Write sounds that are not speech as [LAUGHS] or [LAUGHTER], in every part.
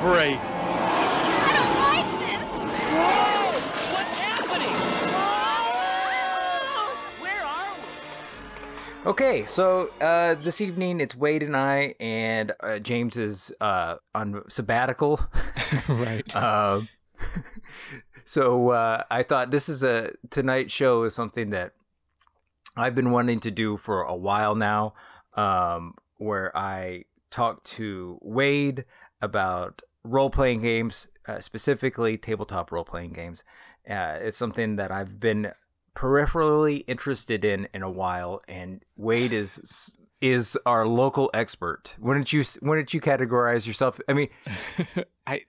break. I don't like this. Whoa! What's happening? Where are we? Okay, so uh, this evening it's Wade and I, and uh, James is uh, on sabbatical. [LAUGHS] right. [LAUGHS] Um, so uh, I thought this is a tonight's show is something that I've been wanting to do for a while now, um, where I talk to Wade about role playing games, uh, specifically tabletop role playing games. Uh, it's something that I've been peripherally interested in in a while, and Wade is is our local expert. Wouldn't you? Wouldn't you categorize yourself? I mean, [LAUGHS] I,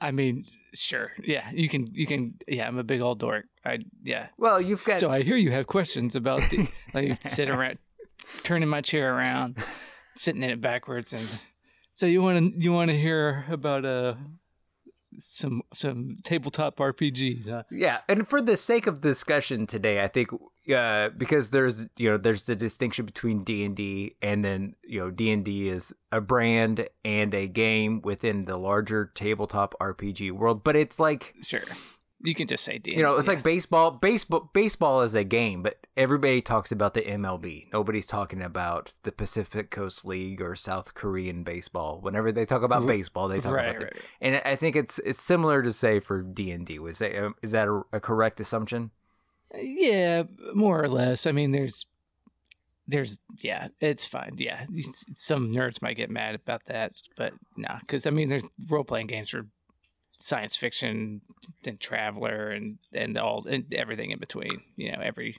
I mean, sure. Yeah, you can. You can. Yeah, I'm a big old dork. I. Yeah. well, you've got So I hear you have questions about the. like [LAUGHS] sit around, turning my chair around, sitting in it backwards, and so you want to you want to hear about uh some some tabletop RPGs. Huh? Yeah, and for the sake of discussion today, I think uh, because there's you know there's the distinction between D and D, and then you know D and D is a brand and a game within the larger tabletop RPG world. But it's like Sure. You can just say D. you know it's yeah. like baseball. Baseball baseball is a game, but everybody talks about the MLB. Nobody's talking about the Pacific Coast League or South Korean baseball. Whenever they talk about mm-hmm. baseball, they talk Right, about the, right, and I think it's it's similar to say for D and D. Was that, um, is that a, a correct assumption? Uh, yeah, more or less. I mean, there's, there's, yeah, it's fine. Yeah, some nerds might get mad about that, but nah, because I mean, there's role playing games for science fiction and Traveller and and all and everything in between. You know, every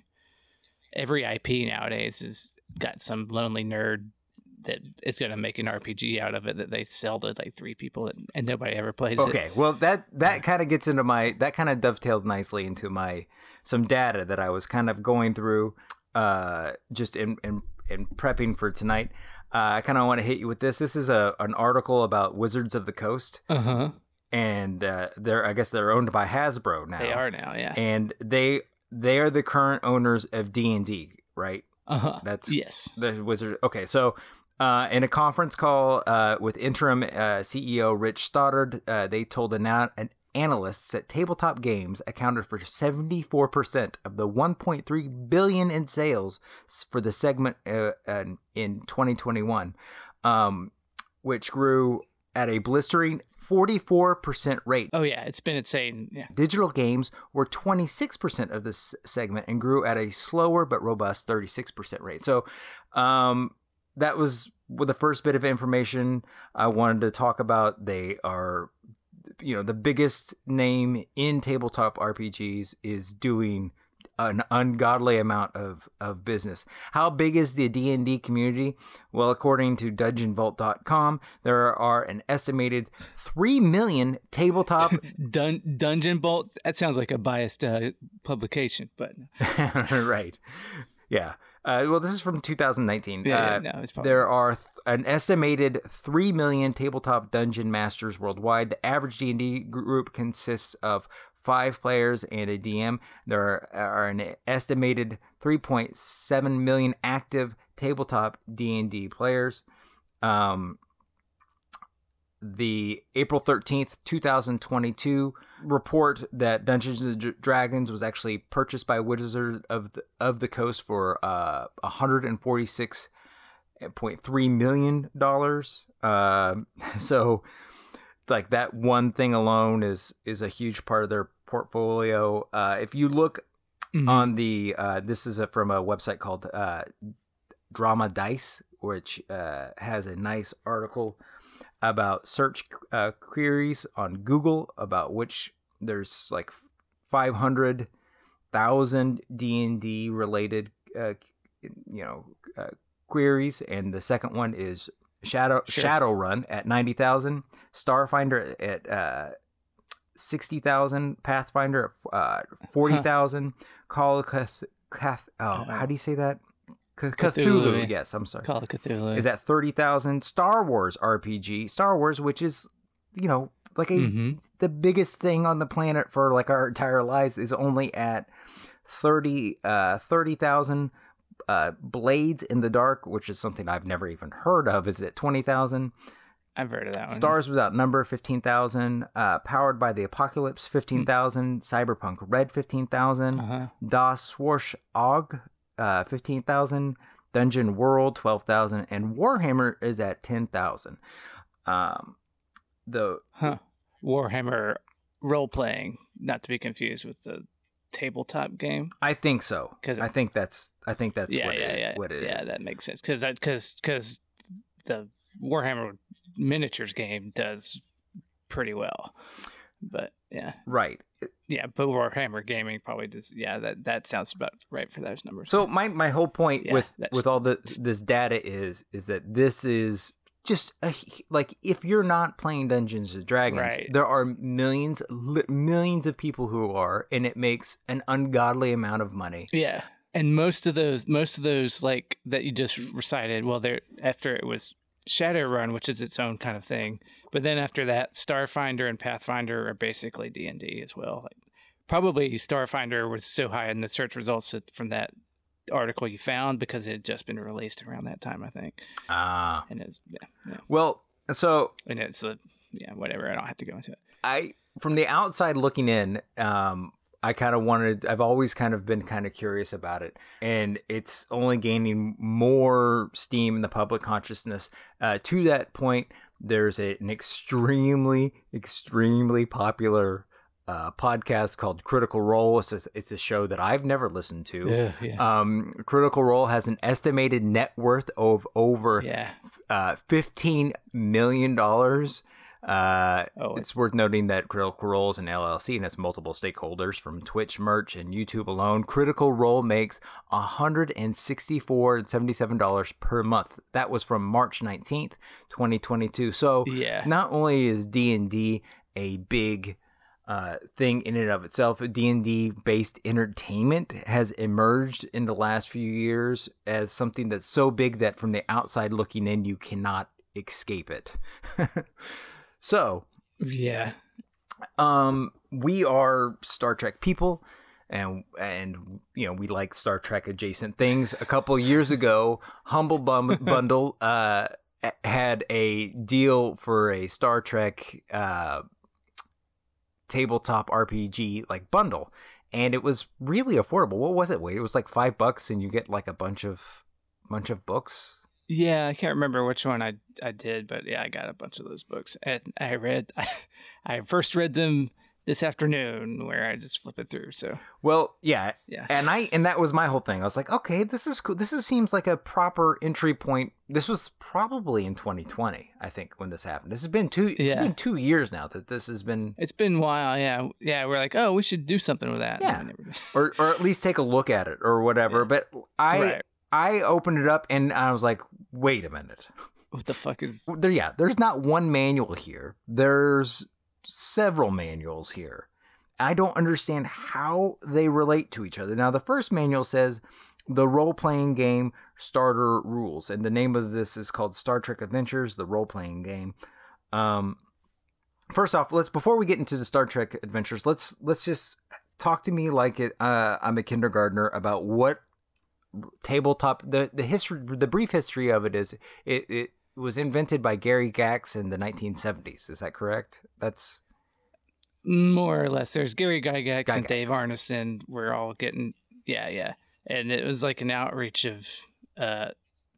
every IP nowadays has got some lonely nerd that is going to make an RPG out of it that they sell to like three people and, and nobody ever plays it. Okay, well that that kind of gets into my that kind of dovetails nicely into my some data that I was kind of going through uh just in in, in prepping for tonight. Uh, I kind of want to hit you with this. This is a an article about Wizards of the Coast, Uh huh. And uh, they're I guess they're owned by Hasbro now. They are now. Yeah. and they they are the current owners of D and D, right? Uh huh. That's Yes. the wizard. Okay, so uh, in a conference call uh, with interim uh, CEO Rich Stoddart, uh, they told an, an analysts that tabletop games accounted for 74% of the 1.3 billion in sales for the segment uh, in- in 2021, um, which grew at a blistering 44% rate. Oh yeah, it's been insane. Yeah. Digital games were 26% of this segment and grew at a slower but robust 36% rate. So, um, that was the first bit of information I wanted to talk about. They are, you know, the biggest name in tabletop RPGs is doing an ungodly amount of, of business. How big is the D&D community? Well, according to dungeonvault.com, there are an estimated 3 million tabletop [LAUGHS] Dun- Dungeon Vault. That sounds like a biased uh, publication, but [LAUGHS] right. Yeah. Uh, well, this is from 2019. Yeah, uh, yeah, no, it's probably- there are th- an estimated 3 million tabletop dungeon masters worldwide. The average D&D group consists of five players and a DM. There are, are an estimated 3.7 million active tabletop D&D players. Um, the April 13th, 2022 report that Dungeons and Dragons was actually purchased by Wizards of the, of the Coast for uh 146.3 million dollars. Um [LAUGHS] so like that one thing alone is is a huge part of their portfolio. Uh if you look Mhm. on the uh this is a, from a website called uh Drama Dice which uh has a nice article about search uh, queries on Google about which there's like 500,000 D&D related uh, you know uh, queries and the second one is Shadow Sure. Shadowrun at 90,000, Starfinder at uh 60,000, Pathfinder at uh 40,000, Call of Cth- Cath- oh, how do you say that? C- Cthulhu. Cthulhu. Yes, I'm sorry Call of Cthulhu. is at 30,000 Star Wars RPG Star Wars which is you know like a Mhm. the biggest thing on the planet for like our entire lives is only at 30 uh 30,000 uh Blades in the Dark which is something I've never even heard of is at 20,000 I've heard of that one. Stars Without Number, 15,000. Uh, Powered by the Apocalypse, 15,000. Cyberpunk Red, 15,000. Uh-huh. Das Swarsh Og, uh, 15,000. Dungeon World, 12,000. And Warhammer is at 10,000. Um, the Huh. Warhammer role playing, not to be confused with the tabletop game. I think so. 'Cause- I think that's I think that's yeah, what, yeah, it, yeah, what it is. yeah. That makes sense because because because the Warhammer miniatures game does pretty well, but yeah, Right. yeah. But Warhammer gaming probably does. Yeah, that that sounds about right for those numbers. So my my whole point Yeah, with with all this this data is is that this is just a, like if you're not playing Dungeons and Dragons, Right. there are millions li- millions of people who are, and it makes an ungodly amount of money. Yeah. And most of those most of those like that you just recited, well there after it was Shadowrun, which is its own kind of thing. But then after that, Starfinder and Pathfinder are basically D and D as well. Like, probably Starfinder was so high in the search results that- from that article you found because it had just been released around that time, I think. Ah, And it's yeah, yeah. well, so And it's a yeah, whatever. I don't have to go into it. I from the outside looking in, um, I kind of wanted. I've always kind of been kind of curious about it, and it's only gaining more steam in the public consciousness. Uh, to that point, there's a, an extremely, extremely popular uh, podcast called Critical Role. It's a, it's a show that I've never listened to. Yeah, yeah. Um, Critical Role has an estimated net worth of over yeah. uh, fifteen million dollars. Uh, Oh, it's worth noting that Critical Role is an LLC and has multiple stakeholders from Twitch, merch, and YouTube alone. Critical Role makes hundred and sixty-four and seventy-seven dollars per month. That was from March nineteenth, twenty twenty-two. So Yeah. not only is D and D a big uh, thing in and of itself, D and D based entertainment has emerged in the last few years as something that's so big that from the outside looking in, you cannot escape it. [LAUGHS] so, Yeah. um, we are Star Trek people, and and you know we like Star Trek adjacent things. A couple years ago, Humble Bum- [LAUGHS] Bundle uh, had a deal for a Star Trek uh, tabletop RPG like bundle, and it was really affordable. What was it? Wait, it was like five bucks, and you get like a bunch of bunch of books. Yeah, I can't remember which one I I did, but yeah, I got a bunch of those books, and I read. [LAUGHS] I, first read them this afternoon, where I just flip it through. So Well, yeah, yeah, and I and that was my whole thing. I was like, okay, this is cool. This is, seems like a proper entry point. This was probably in 2020, I think, when this happened. This has been two. It's Yeah. been two years now that this has been, it's been a while. Yeah, yeah, we're like, oh, we should do something with that. Yeah. never or or at least take a look at it or whatever. But I Right. I opened it up and I was like, wait a minute. What the fuck is? [LAUGHS] There, yeah, there's not one manual here. There's several manuals here. I don't understand how they relate to each other. Now, the first manual says the role playing game starter rules, and the name of this is called Star Trek Adventures, the role playing game. Um, first off, let's before we get into the Star Trek Adventures, let's let's just talk to me like it, uh, I'm a kindergartner about what tabletop the the history the brief history of it is it, it was invented by Gary Gax in the 1970s. Is that correct? That's More or less. There's Gary Gygax and. Dave Arneson. We're all getting, yeah, yeah. And it was like an outreach of uh,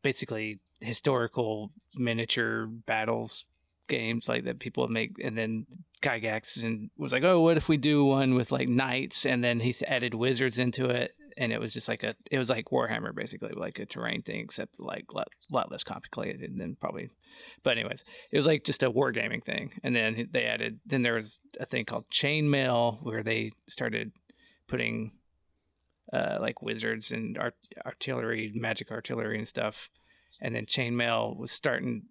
basically historical miniature battles games like that people would make. And then Gygax and was like, oh, what if we do one with like knights? And then he's added wizards into it. And it was just like a, it was like Warhammer basically, like a terrain thing, except like a lot, less complicated than probably. But anyways, it was like just a wargaming thing. And then they added, then there was a thing called chainmail where they started putting uh, like wizards and art- artillery, magic artillery and stuff. And then chainmail was starting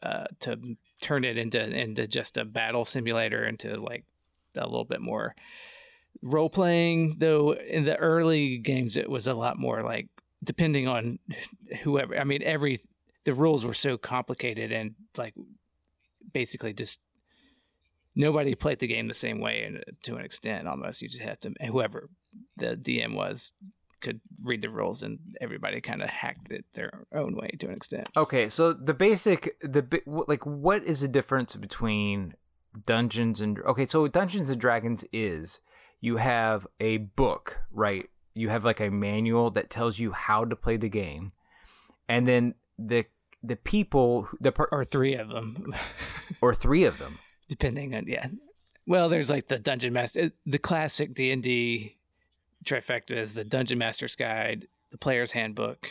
uh, to turn it into into just a battle simulator, into like a little bit more role playing. Though in the early games, it was a lot more like depending on whoever. I mean, every the rules were so complicated and like basically just nobody played the game the same way and uh, to an extent almost you just had to whoever the dm was could read the rules, and everybody kind of hacked it their own way to an extent. Okay, so the basic the like what is the difference between Dungeons and Okay, so Dungeons and Dragons is you have a book, right? You have like a manual that tells you how to play the game. And then the the people the per- Or three of them, [LAUGHS] or three of them. depending on yeah. Well, there's like the dungeon master, uh, the classic D and D trifecta is the dungeon master's guide, the player's handbook,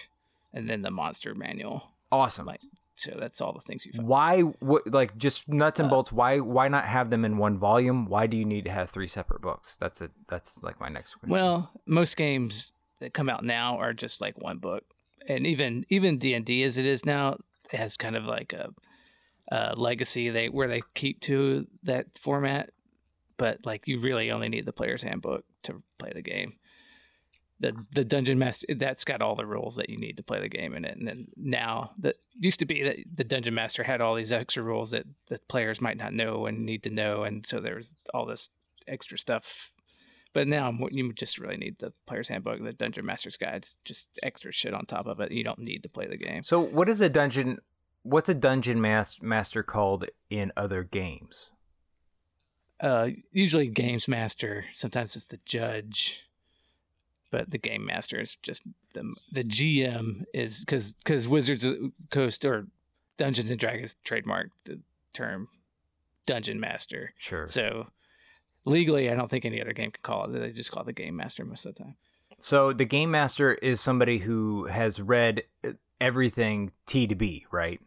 and then the monster manual. Awesome. Like, So that's all the things you find. Why what like just nuts and Uh, bolts why why not have them in one volume? Why do you need to have three separate books? That's a That's like my next question. Well, most games that come out now are just like one book, and even even D and D as it is now it has kind of like a, a legacy they where they keep to that format, but like you really only need the player's handbook to play the game. The the dungeon master that's got all the rules that you need to play the game in it, and then now that used to be that the dungeon master had all these extra rules that the players might not know and need to know, and so there's all this extra stuff but now you just really need the player's handbook, the dungeon master's guides, just extra shit on top of it. You don't need to play the game. So what is a dungeon what's a dungeon mas- master called in other games? Uh, usually games master. Sometimes it's the judge, but the game master is just the the GM is because because Wizards of the Coast or Dungeons and Dragons trademarked the term dungeon master. Sure. So legally, I don't think any other game can call it. They just call it the game master most of the time. So the game master is somebody who has read everything T to B, right?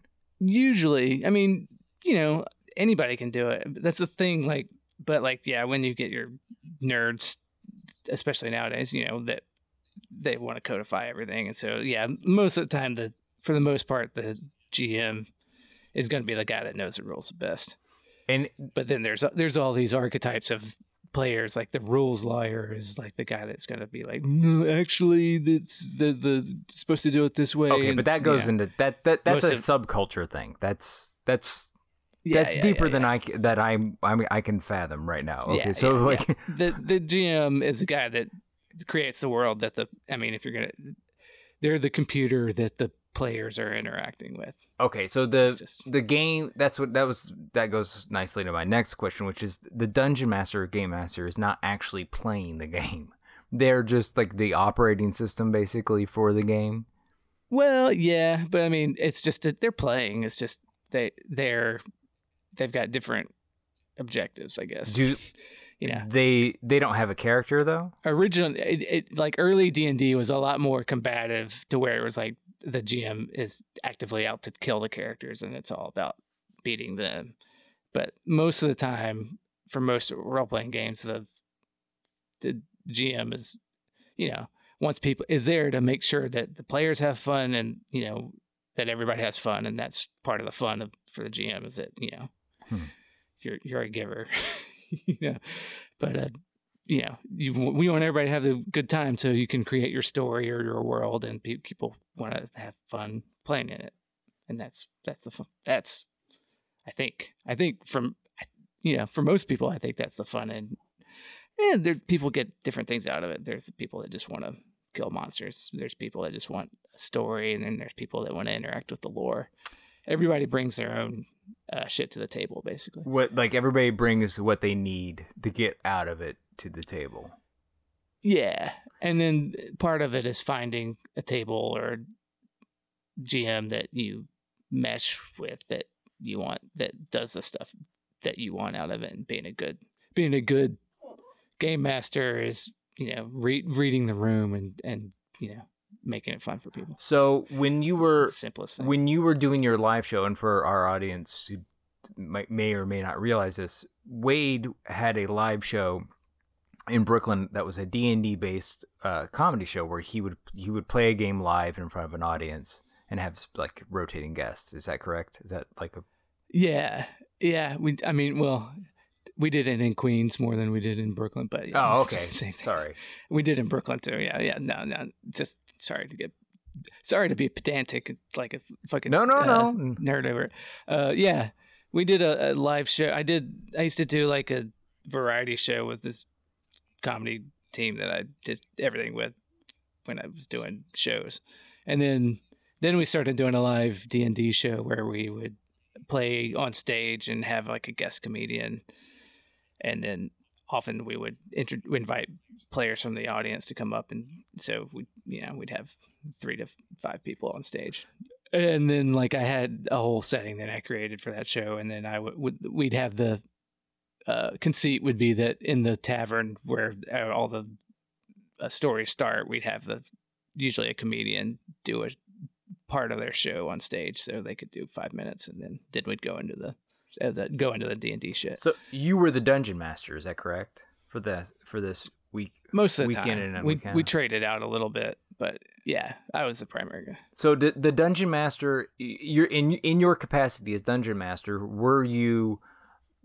usually i mean you know anybody can do it that's the thing like but like yeah when you get your nerds especially nowadays you know that they want to codify everything and so yeah most of the time the for the most part the gm is going to be the guy that knows the rules the best And but then there's there's all these archetypes of players like the rules lawyer is like the guy that's going to be like no actually that's the the supposed to do it this way okay, and- but that goes yeah. into that that that's Most a of- subculture thing. That's that's Yeah, that's yeah, deeper yeah, than. I that I I mean I can fathom right now. Okay, so like the [LAUGHS] the GM is the guy that creates the world that the I mean if you're gonna they're the computer that the players are interacting with. okay, so the just the game that's what that was that goes nicely to my next question, which is the dungeon master or game master is not actually playing the game. [LAUGHS] They're just like the operating system basically for the game. well, yeah, but I mean it's just that they're playing. It's just they they're they've got different objectives, I guess. Do [LAUGHS] you know, they they don't have a character though? original it, it like early D&D was a lot more combative to where it was like the GM is actively out to kill the characters and it's all about beating them. But most of the time for most role playing games the the GM is you know wants people is there to make sure that the players have fun and you know that everybody has fun and that's part of the fun of, for the GM is that you know Hmm. you're you're a giver [LAUGHS] you know but uh you know, you we want everybody to have a good time, so you can create your story or your world, and pe- people want to have fun playing in it, and that's that's the fun. That's, I think, I think from, you know, for most people, I think that's the fun, and and there people get different things out of it. There's the people that just want to kill monsters. There's people that just want a story, and then there's people that want to interact with the lore. Everybody brings their own uh, shit to the table, basically. What like everybody brings what they need to get out of it to the table. Yeah, and then part of it is finding a table or GM that you mesh with that you want that does the stuff that you want out of it, and being a good being a good game master is you know re- reading the room and and you know making it fun for people. So when you were It's the simplest thing. when you were doing your live show, and for our audience who might, may or may not realize this, Wade had a live show in Brooklyn that was a D&D based uh, comedy show where he would he would play a game live in front of an audience and have like rotating guests. Is that correct? Is that like a yeah, yeah. We I mean, well, we did it in Queens more than we did in Brooklyn, but yeah, Oh, [LAUGHS] okay. Sorry. We did in Brooklyn too. Yeah, yeah. No, no. Just sorry to get, sorry to be pedantic, like a fucking No, no, uh, no. nerd over. it. Uh, yeah, we did a, a live show. I did. I used to do like a variety show with this comedy team that I did everything with when I was doing shows, and then then we started doing a live D and D show where we would play on stage and have like a guest comedian, and then often we would intro- invite players from the audience to come up, and so we you know we'd have three to five people on stage. And then, like, I had a whole setting that I created for that show, and then I would we'd have the uh, conceit would be that in the tavern where uh, all the uh, stories start, we'd have the usually a comedian do a part of their show on stage, so they could do five minutes, and then then we'd go into the, uh, the go into the D and D shit. So you were the dungeon master, is that correct? For this for this week. Most of the weekend time, in we weekend. we traded out a little bit, but yeah, I was the primary guy. So the the dungeon master, you're in in your capacity as dungeon master. Were you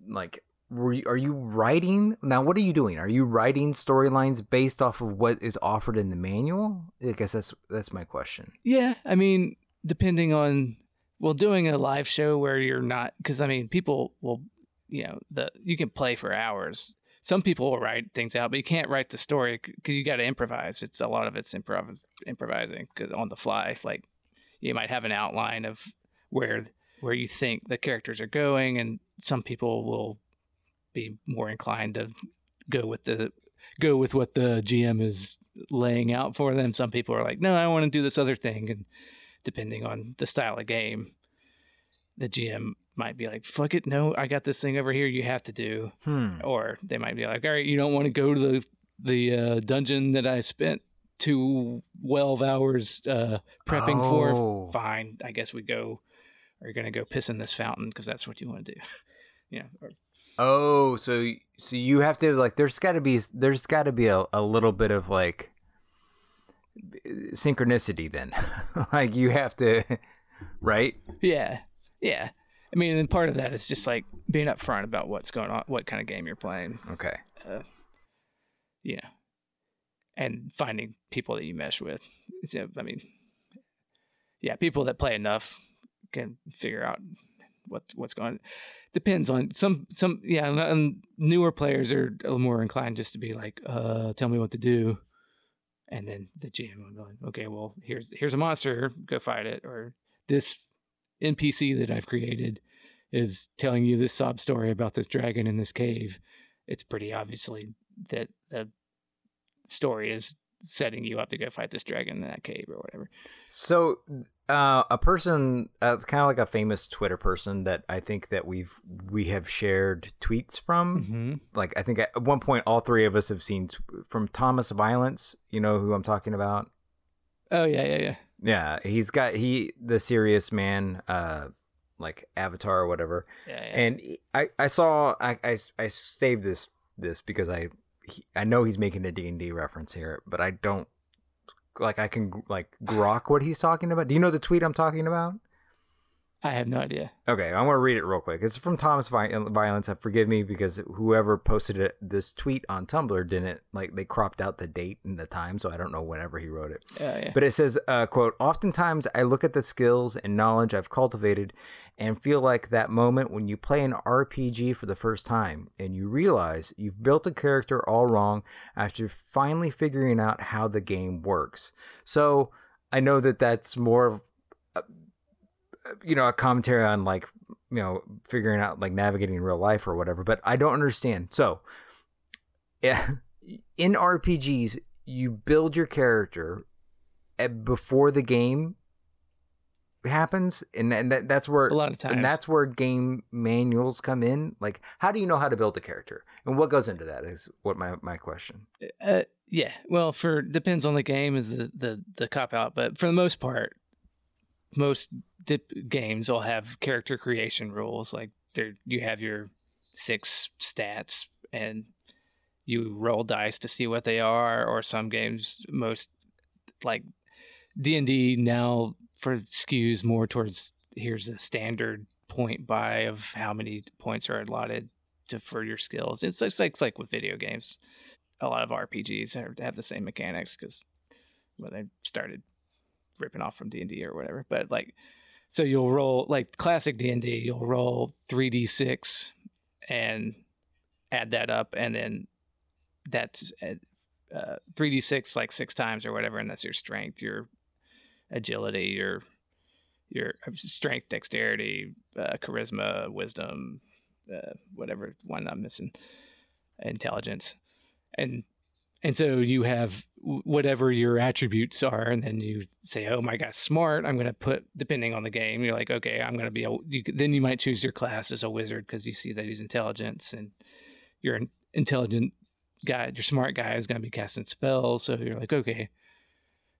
like were you, are you writing now? What are you doing? Are you writing storylines based off of what is offered in the manual? I guess that's that's my question. Yeah, I mean, depending on well, doing a live show where you're not because I mean, people will, you know, the you can play for hours. Some people will write things out, but you can't write the story because you got to improvise. It's a lot of it's improv improvising 'cause on the fly. Like you might have an outline of where where you think the characters are going, and some people will be more inclined to go with the go with what the GM is laying out for them. Some people are like, no, I want to do this other thing, and depending on the style of game, the GM might be like, fuck it, no, I got this thing over here. You have to do, Hmm. or they might be like, all right, you don't want to go to the the uh, dungeon that I spent two twelve hours uh, prepping Oh. for. Fine, I guess we go. Are you gonna go piss in this fountain because that's what you want to do? [LAUGHS] yeah, or Oh, so so you have to like. There's got to be there's got to be a, a little bit of like synchronicity then. [LAUGHS] like you have to, right? Yeah, yeah. I mean, and part of that is just like being upfront about what's going on, what kind of game you're playing, Okay. you know, and finding people that you mesh with. So, I mean, yeah, people that play enough can figure out what what's going. on. Depends on some some yeah. and- And newer players are a little more inclined just to be like, uh, "Tell me what to do," and then the GM will be like, "Okay, well, here's here's a monster, go fight it," or this NPC that I've created is telling you this sob story about this dragon in this cave. It's pretty obviously that the story is setting you up to go fight this dragon in that cave or whatever. So, uh, a person, uh, kind of like a famous Twitter person that I think that we've we have shared tweets from. Mm-hmm. Like I think at one point all three of us have seen t- from Thomas Violence. You know who I'm talking about? Oh yeah, yeah, yeah. Yeah, he's got he the serious man, uh, like Avatar or whatever. Yeah, yeah. And I I saw I I, I saved this this because I he, I know he's making a D and D reference here, but I don't like I can like grok what he's talking about. Do you know the tweet I'm talking about? I have no idea. Okay, I want to read it real quick. It's from Thomas Violence. Uh, Forgive me because whoever posted it, this tweet on Tumblr didn't like they cropped out the date and the time, so I don't know whenever he wrote it. Yeah, yeah. But it says, uh, "quote Oftentimes, I look at the skills and knowledge I've cultivated, and feel like that moment when you play an RPG for the first time and you realize you've built a character all wrong after finally figuring out how the game works." So I know that that's more of you know a commentary on like you know figuring out like navigating real life or whatever but i don't understand so yeah in rpgs you build your character at- before the game happens and, and that, that's where A lot of times. and that's where game manuals come in like how do you know how to build a character and what goes into that is what my, my question Uh, yeah. Well, for depends on the game is the the, the cop out, but for the most part, most dip games will have character creation rules. Like there, you have your six stats, and you roll dice to see what they are. Or some games, most like D and D now for skews more towards here's a standard point buy of how many points are allotted to for your skills. It's it's like it's like with video games a lot of RPGs have, have the same mechanics because when they started ripping off from D and D or whatever. But like, so you'll roll like classic D and D. You'll roll three d six and add that up, and then that's uh, uh, 3d6 like six times or whatever, and that's your strength, your agility, your your strength, dexterity, uh, charisma, wisdom, uh, whatever one I'm missing, intelligence, and and so you have whatever your attributes are, and then you say, "Oh my gosh, smart!" I'm going to put depending on the game. You're like, "Okay, I'm going to be a." You, then you might choose your class as a wizard because you see that he's intelligence, and you're an intelligent guy. Your smart guy is going to be casting spells, so you're like, "Okay,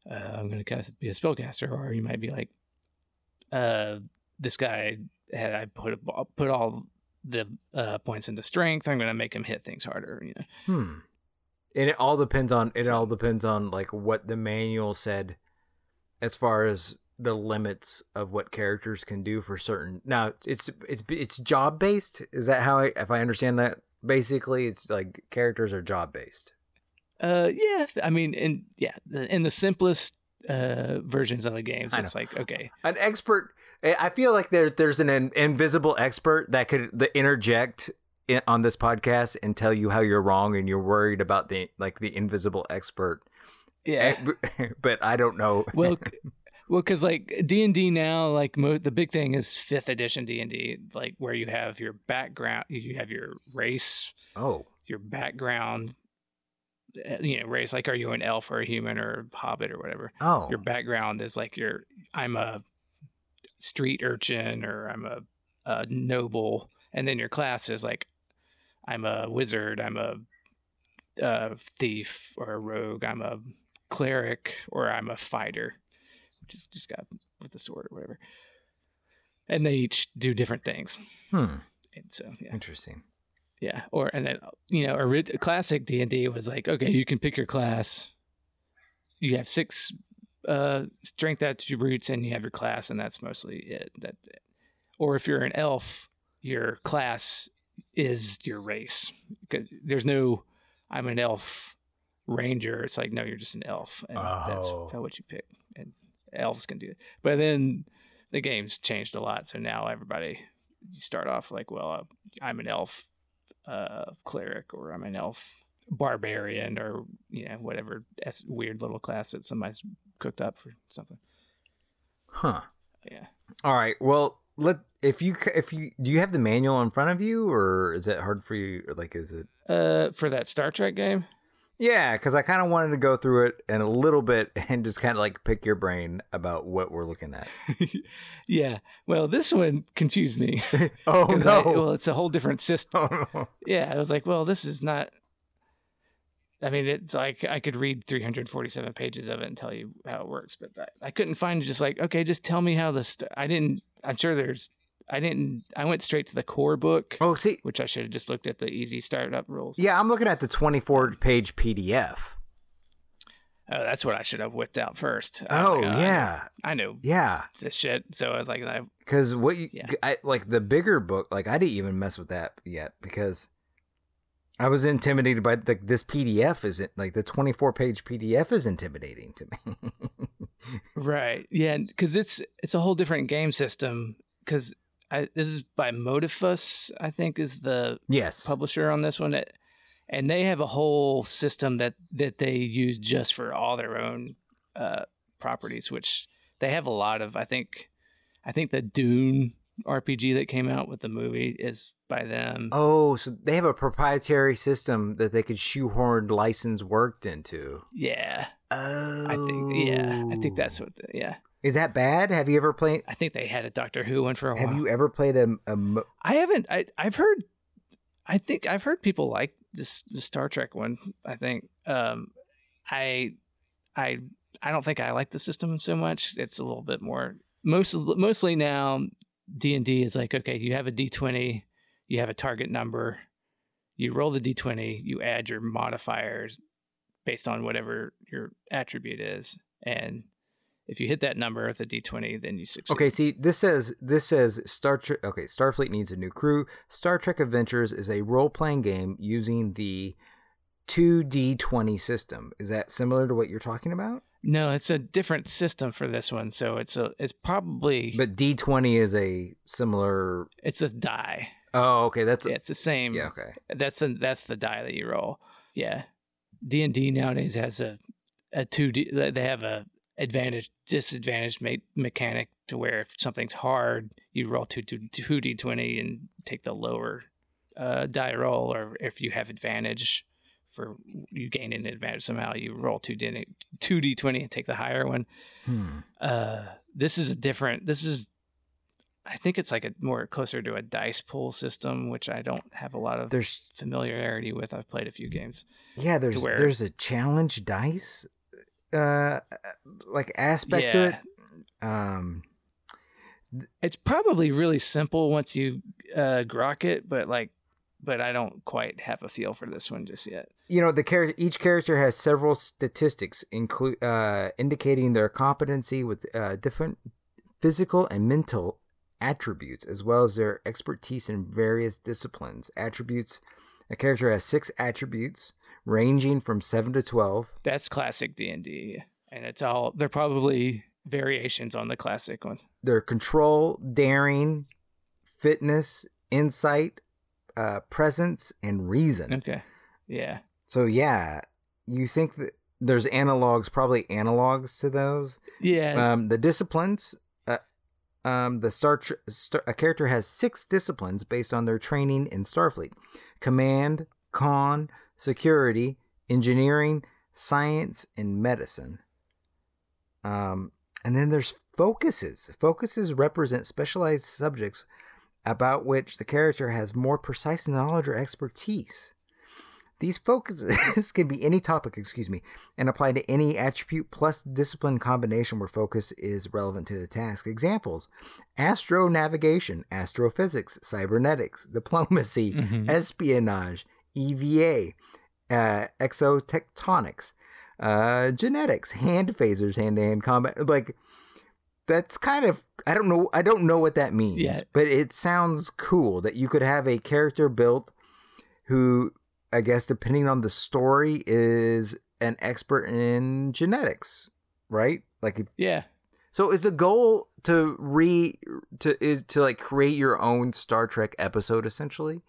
uh, I'm going to be a spellcaster," or you might be like, uh, "This guy had I put put all the uh, points into strength. I'm going to make him hit things harder." You know. Hmm. And it all depends on it all depends on like what the manual said as far as the limits of what characters can do for certain. Now, it's it's it's job based. Is that how I if I understand that basically it's like characters are job based. Uh, yeah. I mean, and yeah, the, in the simplest uh versions of the games, it's like okay, An expert I I feel like there's there's an in- invisible expert that could the interject in, on this podcast and tell you how you're wrong and you're worried about the like the invisible expert. yeah. Eh, [LAUGHS] But I don't know. well, [LAUGHS] well, because like D and D now, like mo- the big thing is fifth edition D and D, like where you have your background, you have your race, oh. your background, uh, you know, race. Like, are you an elf or a human or a hobbit or whatever? Oh. Your background is like your I'm a street urchin or I'm a, a noble, and then your class is like I'm a wizard, I'm a, uh thief or a rogue, I'm a cleric or I'm a fighter, which is just got with a sword or whatever. And they each do different things. Hmm. And so yeah, Interesting. yeah. Or and then you know, ori- classic D and D was like, okay, you can pick your class. You have six uh, strength attributes, and you have your class, and that's mostly it. That's it. Or if you're an elf, your class is your race. There's no, I'm an elf ranger. It's like no, you're just an elf, and that's Oh. how what you pick. And elves can do it. But then the game's changed a lot, so now everybody you start off like, well, uh, I'm an elf uh, cleric, or I'm an elf barbarian, or you know whatever weird little class that somebody's cooked up for something. Huh. Yeah. All right. Well, let if you if you do you have the manual in front of you or is it hard for you or like is it Uh, for that Star Trek game. Yeah, because I kind of wanted to go through it in a little bit [LAUGHS] and just kind of like pick your brain about what we're looking at. [LAUGHS] yeah. Well, this one confused me. [LAUGHS] oh no! I- well, it's a whole different system. oh, no. Yeah, I was like, well, this is not. I mean, it's like I could read 347 pages of it and tell you how it works, but I, I couldn't find just like, okay, just tell me how this. I didn't. I'm sure there's. I didn't. I went straight to the core book, Oh, see, which I should have just looked at the easy startup rules. yeah, I'm looking at the 24 page PDF. Oh, that's what I should have whipped out first. Oh like, uh, yeah, I knew. yeah. this shit. So I was like, I, Because what you Yeah. I, like the bigger book, like I didn't even mess with that yet because I was intimidated by the, this PDF. Isn't like the 24 page PDF is intimidating to me. [LAUGHS] Right. Yeah, because it's it's a whole different game system. Because this is by Modiphius, I think, is the yes. publisher on this one, and they have a whole system that that they use just for all their own uh, properties. Which they have a lot of. I think, I think the Dune RPG that came out with the movie is by them. Oh, so they have a proprietary system that they could shoehorn license worked into. Yeah, Oh, I think. Yeah, I think that's what. The, yeah, Is that bad? Have you ever played? I think they had a Doctor Who one for a while. Have you ever played a? a mo- I haven't. I I've heard. I think I've heard people like this the Star Trek one. I think. Um, I, I, I don't think I like the system so much. It's a little bit more. Most mostly now, D and D is like okay, you have a D twenty, you have a target number, you roll the D twenty, you add your modifiers based on whatever your attribute is, and if you hit that number with a D twenty, then you succeed. Okay, see, this says this says Star Trek. Okay, Starfleet needs a new crew. Star Trek Adventures is a role playing game using the two D twenty system. Is that similar to what you're talking about? No, it's a different system for this one. So it's a it's probably But D twenty is a similar. it's a die. Oh, okay, that's Yeah, it's the same. yeah. Okay, That's the that's the die that you roll. Yeah. D and D nowadays has a a two D. They have a advantage disadvantage me- mechanic to where if something's hard, you roll two two d twenty and take the lower uh, die roll, or if you have advantage for you gain an advantage somehow, you roll two d two d twenty and take the higher one. Hmm. Uh, this is a different. This is, I think it's like a more closer to a dice pool system, which I don't have a lot of There's familiarity with. I've played a few games. yeah, there's where- there's a challenge dice uh like aspect to it. Um It's probably really simple once you uh, grok it, but like, but I don't quite have a feel for this one just yet. you know the character each character has several statistics include uh indicating their competency with uh different physical and mental attributes as well as their expertise in various disciplines attributes a character has six attributes ranging from 7 to 12 That's classic D and D, and it's all they're probably variations on the classic one. their control daring fitness insight uh presence and reason. Okay, yeah, so yeah you think that there's analogs probably analogs to those. Yeah. um, the disciplines uh, um, the star, tr- star a character has six disciplines based on their training in starfleet. Command Conn security engineering science and medicine. Um, and then there's focuses. Focuses represent specialized subjects about which the character has more precise knowledge or expertise these focuses [LAUGHS] can be any topic, excuse me, and apply to any attribute plus discipline combination where focus is relevant to the task. Examples astro navigation, astrophysics, cybernetics, [LAUGHS] diplomacy, Mhm. espionage, EVA, uh, exotectonics, uh, genetics, hand phasers, hand to hand combat. Like, that's kind of I don't know I don't know what that means, Yeah. but it sounds cool that you could have a character built who I guess depending on the story is an expert in genetics, right? Like if, yeah, so is the goal to re to is to like create your own Star Trek episode essentially?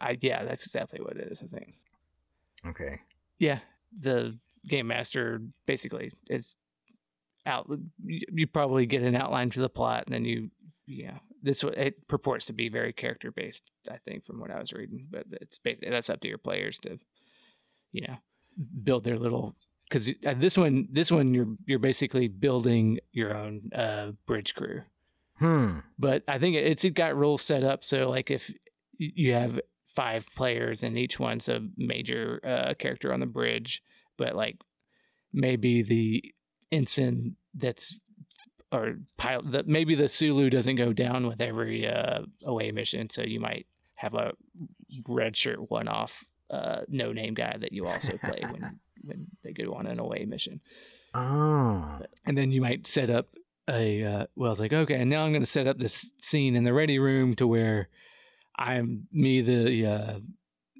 I yeah, that's exactly what it is. I think. Okay. Yeah, the game master basically is out. You, you probably get an outline to the plot, and then you, yeah, this it purports to be very character based. I think from what I was reading, but it's basically that's up to your players to, you know, build their little. Because this one, this one, you're you're basically building your own uh, bridge crew. Hmm. But I think it's it got rules set up so like if you have five players and each one's a major uh, character on the bridge, but like maybe the ensign that's or pilot that maybe the Sulu doesn't go down with every uh, away mission, so you might have a red shirt one off uh, no name guy that you also play when [LAUGHS] when they go on an away mission Oh. and then you might set up a uh, well it's like okay and now i'm going to set up this scene in the ready room to where i'm me the uh,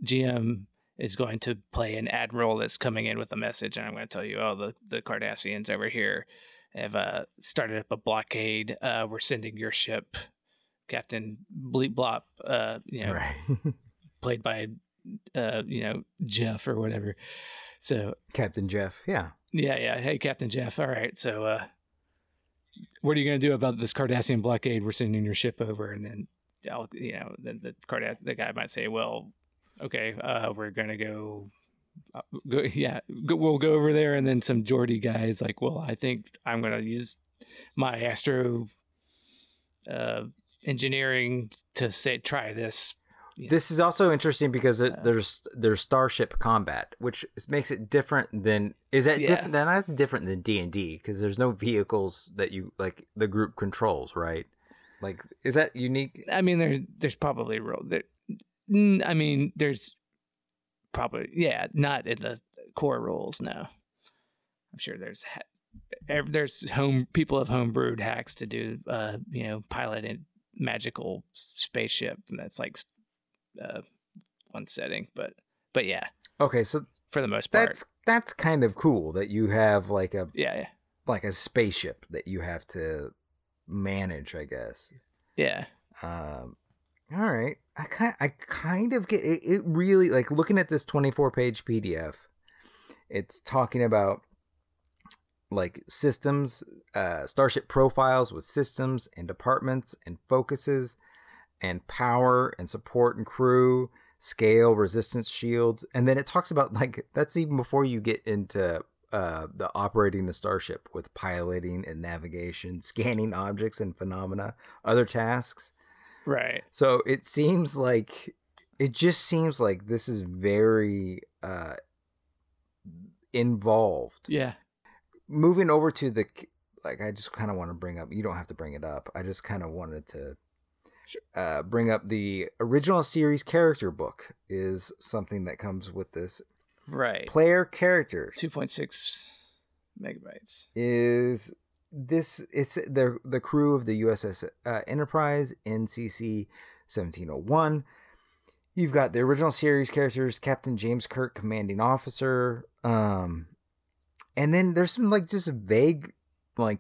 gm is going to play an admiral that's coming in with a message and i'm going to tell you oh the, the cardassians over here have uh, started up a blockade uh, we're sending your ship captain bleep blop uh, you know Right. [LAUGHS] played by uh, you know jeff or whatever so Captain Jeff. Yeah. yeah, yeah. Hey, Captain Jeff. All right. So, uh, what are you going to do about this Cardassian blockade? We're sending your ship over, and then, I'll, you know, then the Cardass the guy might say, "Well, okay, uh, we're going to go." Uh, go, [LAUGHS] yeah, go, we'll go over there, and then some Geordi guys like, well, I think I'm going to use my astro uh, engineering to say try this. you know. This is also interesting because it, Uh, there's there's starship combat, which makes it different than is that Yeah. different? Then that's different than D and D because there's no vehicles that you like the group controls, right? Like, is that unique? I mean, there there's probably role there. I mean, there's probably yeah, not in the core rules. No, I'm sure there's there's home people have homebrewed hacks to do uh you know pilot a magical spaceship, and that's like uh one setting. But but yeah, Okay, so for the most part, that's that's kind of cool that you have like a yeah, yeah, like a spaceship that you have to manage, I guess. yeah. Um, all right, I kind I kind of get it. It really like looking at this twenty four page PDF. It's talking about like systems, uh, starship profiles with systems and departments and focuses and power and support and crew, scale, resistance shields. And then it talks about like that's even before you get into uh, the operating the starship with piloting and navigation, [LAUGHS] scanning objects and phenomena, other tasks. Right. So it seems like it just seems like this is very uh involved. Yeah. Moving over to the like I just kind of want to bring up you don't have to bring it up. I just kind of wanted to uh, bring up the original series character book is something that comes with this Right. player character 2.6 megabytes. is this it's the the crew of the USS uh, Enterprise NCC 1701. You've got the original series characters, Captain James Kirk, commanding officer, um, and then there's some like just vague like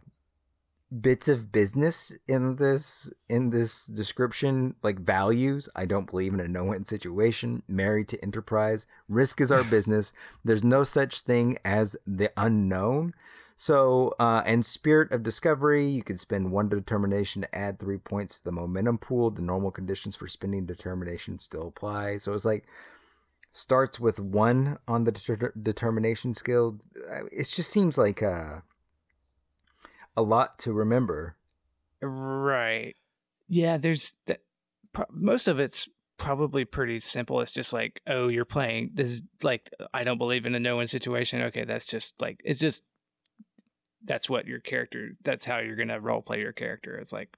bits of business in this in this description like values. I don't believe in a no-win situation. Married to enterprise. Risk is our [LAUGHS] business. There's no such thing as the unknown so uh and spirit of discovery you can spend one determination to add three points to the momentum pool the normal conditions for spending determination still apply so it's like starts with one on the deter- determination skill Uh, it just seems like uh a lot to remember. Right. Yeah, there's that. Pro- most of it's probably pretty simple. It's just like, oh, you're playing this. Is like, I don't believe in a no-win situation. Okay, that's just like it's just that's what your character. That's how you're gonna role play your character. It's like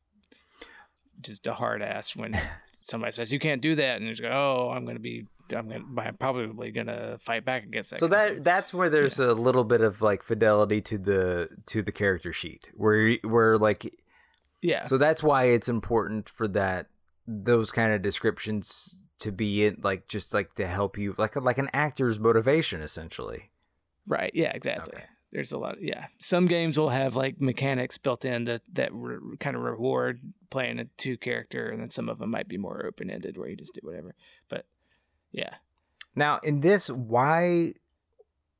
just a hard ass when [LAUGHS] somebody says you can't do that, and you go, oh, I'm gonna be. I'm gonna. I'm probably gonna fight back against that. So kind of that that's where there's a little bit of like fidelity to the to the character sheet where where like yeah. so that's why it's important for that those kind of descriptions to be in like just like to help you like like an actor's motivation essentially. Right. Yeah. Exactly. Okay. There's a lot. yeah. Some games will have like mechanics built in that that re- kind of reward playing a two character, and then some of them might be more open ended where you just do whatever. But yeah, Now in this why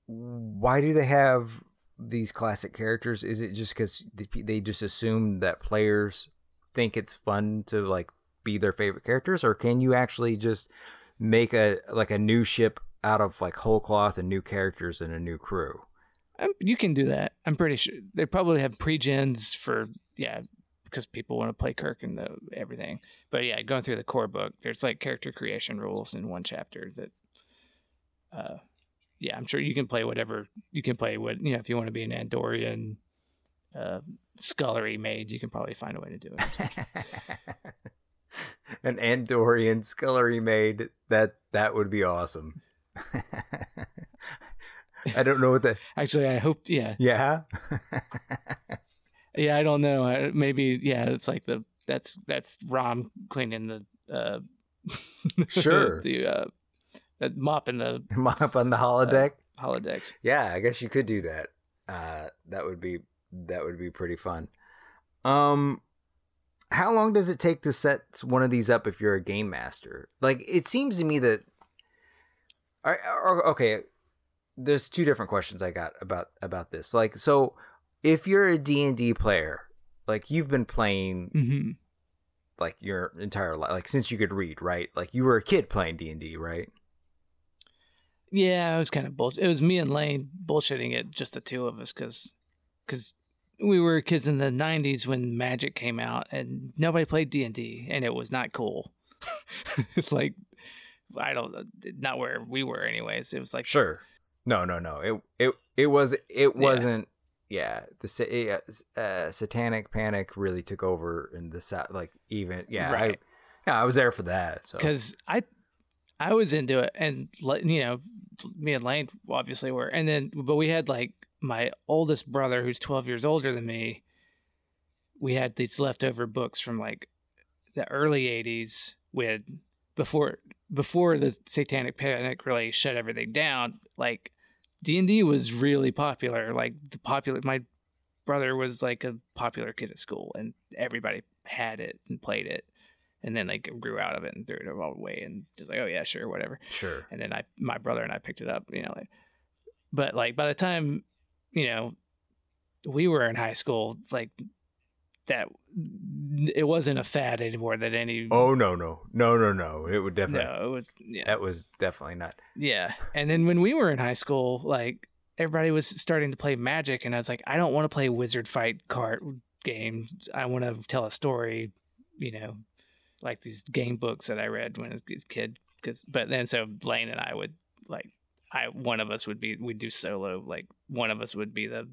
why do they have these classic characters? Is it just cuz they just assume that players think it's fun to like be their favorite characters or can you actually just make a like a new ship out of like whole cloth and new characters and a new crew? You can do that. I'm pretty sure they probably have pre-gens for yeah because people want to play Kirk and the everything. But yeah, going through the core book, there's like character creation rules in one chapter that. Uh, yeah, I'm sure you can play whatever you can play. What you know, if you want to be an Andorian, uh, scullery maid, you can probably find a way to do it. [LAUGHS] An Andorian scullery maid that that would be awesome. [LAUGHS] I don't know what that [LAUGHS] Actually, I hope. Yeah, Yeah. [LAUGHS] yeah. I don't know. I, maybe yeah. It's like the that's that's Rom cleaning the uh, [LAUGHS] Sure. the uh, that mopping the Mop on the holodeck. holodecks. yeah, I guess you could do that. Uh, that would be that would be pretty fun. Um, how long does it take to set one of these up if you're a game master? Like, it seems to me that. Or, or- okay, there's two different questions I got about about this. Like, so if you're a D and D player, like you've been playing hmm like your entire life, like since you could read, right? Like you were a kid playing D and D, right? Yeah, it was kind of bullshit. It was me and Lane bullshitting it, just the two of us, because because we were kids in the '90s when Magic came out, and nobody played D and D, and it was not cool. [LAUGHS] it's like I don't, not where we were, anyways. It was like Sure. No, no, no. It it it was it wasn't. Yeah, the uh, satanic panic really took over in the south. Like even yeah, I, Right. yeah, I was there for that. So because I I was into it, and you know, me and Lane obviously were, and then but we had like my oldest brother who's twelve years older than me. We had these leftover books from like the early '80s. We had before before the Satanic Panic really shut everything down. Like D and D was really popular. Like the popular, my brother was like a popular kid at school, and everybody had it and played it and then like grew out of it and threw it all away and just like oh yeah sure whatever sure. and then i my brother and i picked it up you know like but like by the time you know we were in high school, it's like that it wasn't a fad anymore. That any Oh no no no no no! It would definitely. no, it was yeah. That was definitely not. Yeah. And then when we were in high school, like everybody was starting to play Magic, and I was like, I don't want to play Wizard Fight card games. I want to tell a story, you know, like these game books that I read when I was a kid. Cause, but then so Lane and I would like, I one of us would be we'd do solo. Like one of us would be the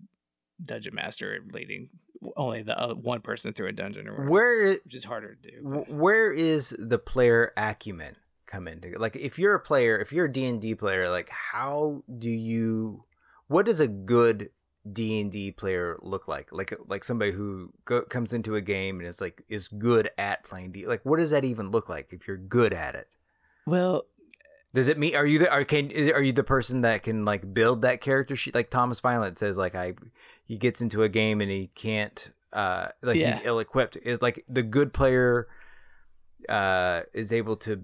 dungeon master leading only the other, one person through a dungeon or whatever, Where which is harder to do. Wh- where is the player acumen come into like if you're a player if you're a d&d player like how do you what does a good d&d player look like like like somebody who go, comes into a game and is like is good at playing d like what does that even look like if you're good at it Well, does it mean are you the are can is, are you the person that can like build that character sheet? Like Thomas Violent says like I he gets into a game and he can't uh like he's ill equipped is like the good player uh is able to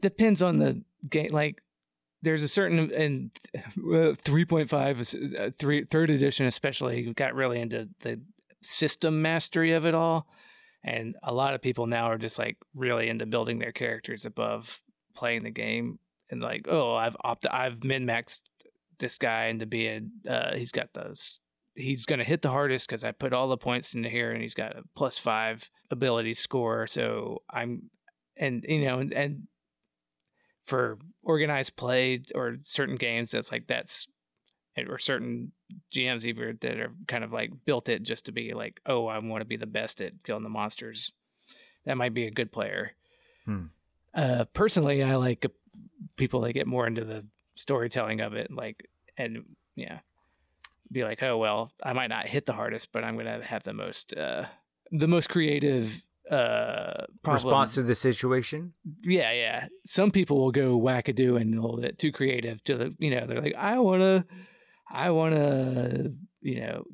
depends on the game. Like, there's a certain and uh, three point five, uh, three third edition especially got really into the system mastery of it all, and a lot of people now are just like really into building their characters above playing the game, and like, oh, I've opt, I've min maxed this guy into being, uh, he's got those. He's going to hit the hardest because I put all the points into here, and he's got a plus five ability score. So I'm, and you know, and, and for organized play or certain games that's like that's or certain GMs even that are kind of like built it just to be like, oh, I want to be the best at killing the monsters. That might be a good player. Hmm. Uh, personally, I like people that get more into the storytelling of it, like, and yeah, be like, oh well, I might not hit the hardest, but I'm gonna have the most, uh, the most creative uh problem. Response to the situation? Yeah, yeah. Some people will go wackadoo and a little bit too creative to the, you know, they're like, I want to, I want to, you know,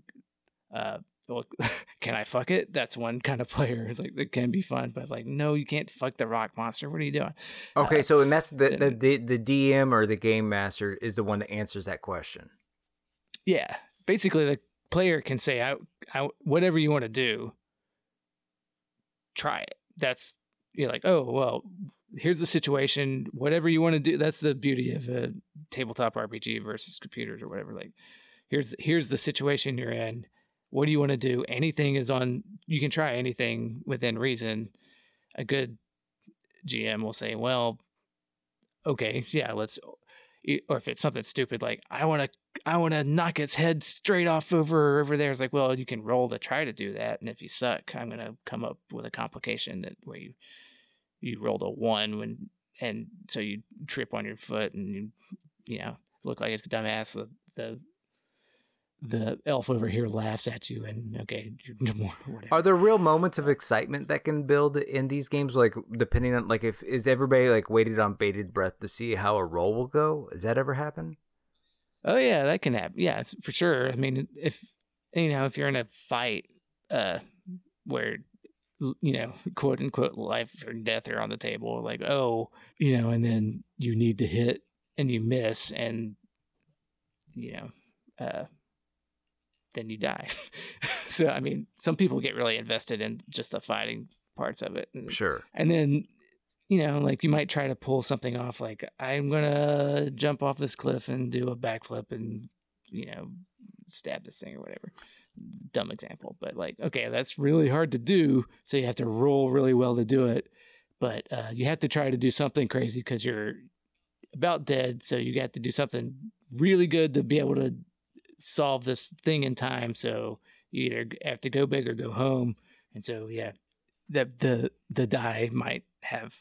uh, well, [LAUGHS] can I fuck it? That's one kind of [LAUGHS] player. It's like it can be fun, but like, no, you can't fuck the rock monster. What are you doing? okay Uh, so and that's the, the the the DM or the game master is the one that answers that question Yeah, basically, the player can say, I, I whatever you want to do, try it. That's you're like, oh well, here's the situation. Whatever you want to do. That's the beauty of a tabletop RPG versus computers or whatever. Like, here's here's the situation you're in. What do you want to do? Anything is on. You can try anything within reason. A good GM will say, well, okay, yeah, let's. Or if it's something stupid like I want to I want to knock its head straight off over over there. It's like, well, you can roll to try to do that, and if you suck, I'm gonna come up with a complication that where you you rolled a one when and so you trip on your foot and you you know look like a dumbass. The the the elf over here laughs at you, and okay, [LAUGHS] whatever. Are there real moments of excitement that can build in these games? Like depending on like if is everybody like waited on bated breath to see how a roll will go? Has that ever happened? Oh yeah, that can happen. Yeah, it's for sure. I mean, if you know, if you're in a fight, uh, where you know, [LAUGHS] quote unquote, life or death are on the table, like oh, you know, and then you need to hit and you miss, and you know, uh, then you die. [LAUGHS] so I mean, some people get really invested in just the fighting parts of it, and, Sure. and then you know like you might try to pull something off like i'm gonna jump off this cliff and do a backflip and you know stab this thing or whatever dumb example but like okay that's really hard to do so you have to roll really well to do it but uh, you have to try to do something crazy because you're about dead so you got to do something really good to be able to solve this thing in time so you either have to go big or go home and so yeah the the the die might have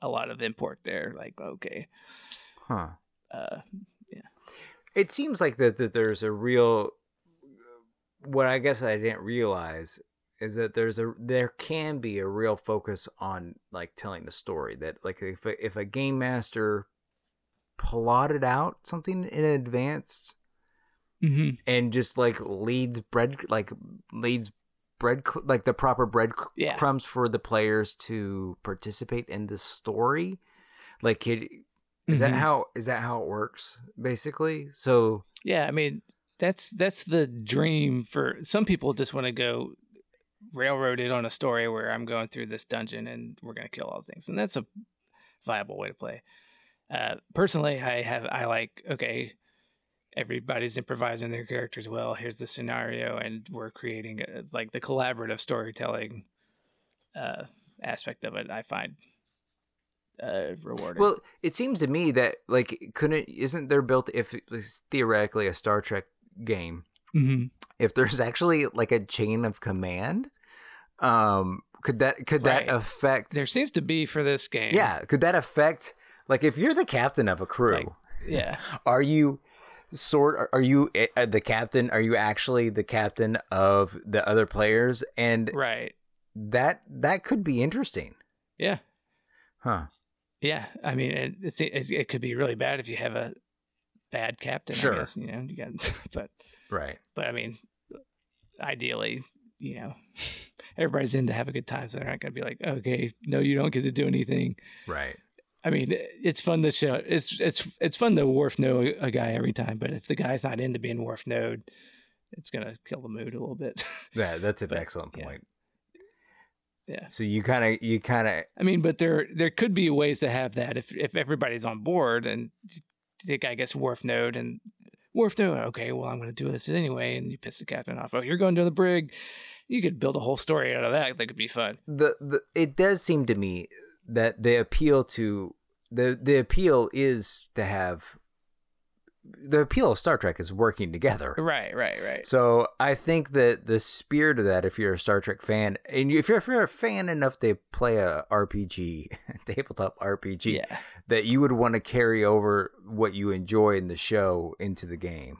a lot of import there. Like, okay, Huh. uh, yeah. It seems like that, that there's a real what I guess I didn't realize is that there's a there can be a real focus on like telling the story that like if a, if a game master plotted out something in advance mm-hmm. and just like leads bread like leads bread like the proper bread Yeah. crumbs for the players to participate in the story like it Is that Mhm. how is that how it works basically? So Yeah, I mean that's that's the dream for some people. Just want to go railroaded on a story where I'm going through this dungeon and we're gonna kill all things, and that's a viable way to play. Uh, personally, I have I like okay, everybody's improvising their characters well. Here's the scenario, and we're creating a, like the collaborative storytelling uh, aspect of it. I find uh, rewarding. Well, it seems to me that like couldn't isn't there built if theoretically a Star Trek game hmm if there's actually like a chain of command um could that could Right. that affect there seems to be for this game. yeah could that affect like if you're the captain of a crew Like- yeah. are you sort are- are you uh, the captain are you actually the captain of the other players and Right. that that could be interesting Yeah. huh Yeah, I mean, it, it's, it, it could be really bad if you have a bad captain. Sure. I guess, you know, you got, [LAUGHS] but right but I mean, ideally, you know, [LAUGHS] everybody's in to have a good time, so they're not going to be like, okay, no, you don't get to do anything. right I mean, it's fun to show. It's it's it's fun to Worf know a guy every time, but if the guy's not into being Worf node, it's gonna kill the mood a little bit. [LAUGHS] yeah that's an But, excellent yeah. point yeah. so you kind of you kind of I mean, but there there could be ways to have that if if everybody's on board and the guy gets Worf node and Worf node. Okay, well I'm going to do this anyway, and you piss the captain off. Oh, you're going to the brig. You could build a whole story out of that. That could be fun. the, the it does seem to me that the appeal to the the appeal is to have the appeal of Star Trek is working together. [LAUGHS] Right, right, right. So I think that the spirit of that, if you're a Star Trek fan, and if you're, if you're a fan enough to play a RPG, [LAUGHS] tabletop RPG, Yeah, that you would want to carry over what you enjoy in the show into the game.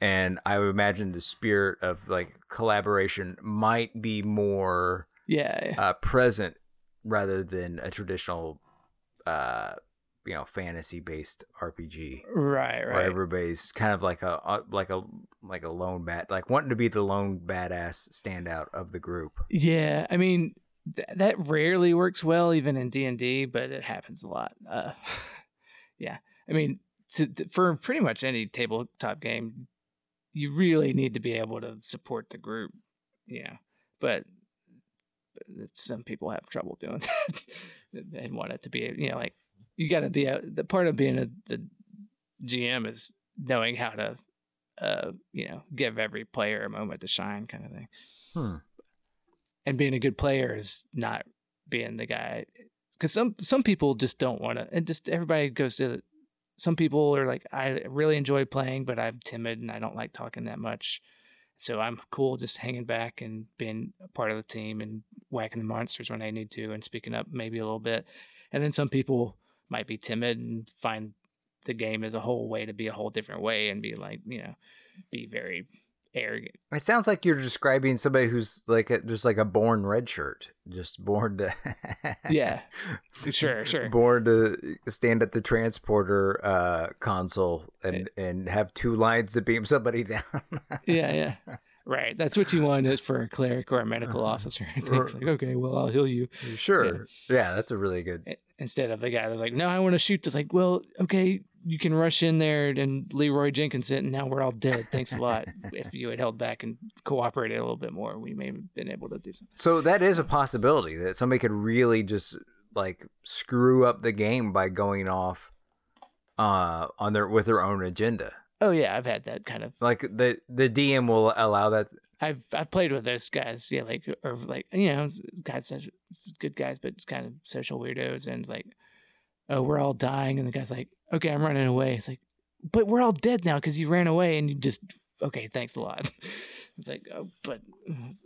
And I would imagine the spirit of like collaboration might be more yeah, uh, present rather than a traditional, uh, you know, fantasy based RPG right, where right. everybody's kind of like a uh, like a like a lone bat, like wanting to be the lone badass standout of the group. Yeah, I mean th- that rarely works well, even in D and D, but it happens a lot. Uh, [LAUGHS] yeah, I mean, to, for pretty much any tabletop game, you really need to be able to support the group. Yeah, but some people have trouble doing [LAUGHS] that and want it to be, you know, like you got to be a, the part of being a the GM is knowing how to, uh, you know, give every player a moment to shine, kind of thing Hmm. and being a good player is not being the guy because some some people just don't want to and just everybody goes to some people are like i really enjoy playing but i'm timid and i don't like talking that much so i'm cool just hanging back and being a part of the team and whacking the monsters when i need to and speaking up maybe a little bit. And then some people might be timid and find the game as a whole way to be a whole different way and be like you know be very arrogant. It sounds like you're describing somebody who's like a, just like a born red shirt, just born to yeah. [LAUGHS] Sure sure. born to stand at the transporter uh, console and and have two lines to beam somebody [LAUGHS] down. yeah, yeah. Right. That's what you want is for a cleric or a medical Uh-huh. officer. Like, okay, well, I'll heal you. sure, yeah. that's a really good. Instead of the guy that's like, no, I want to shoot. It's like, well, okay, you can rush in there and Leeroy Jenkins it, and now we're all dead. Thanks a lot. [LAUGHS] if you had held back and cooperated a little bit more, we may have been able to do something. So that is a possibility that somebody could really just like screw up the game by going off uh on their with their own agenda. Oh yeah, I've had that kind of. Like the the DM will allow that. I've I've played with those guys. Yeah, like or like you know, guys, such good guys, but it's kind of social weirdos, and it's like, oh, we're all dying, and the guy's like, okay, I'm running away. It's like, but we're all dead now because you ran away, and you just okay, thanks a lot. [LAUGHS] It's like, oh, but mm,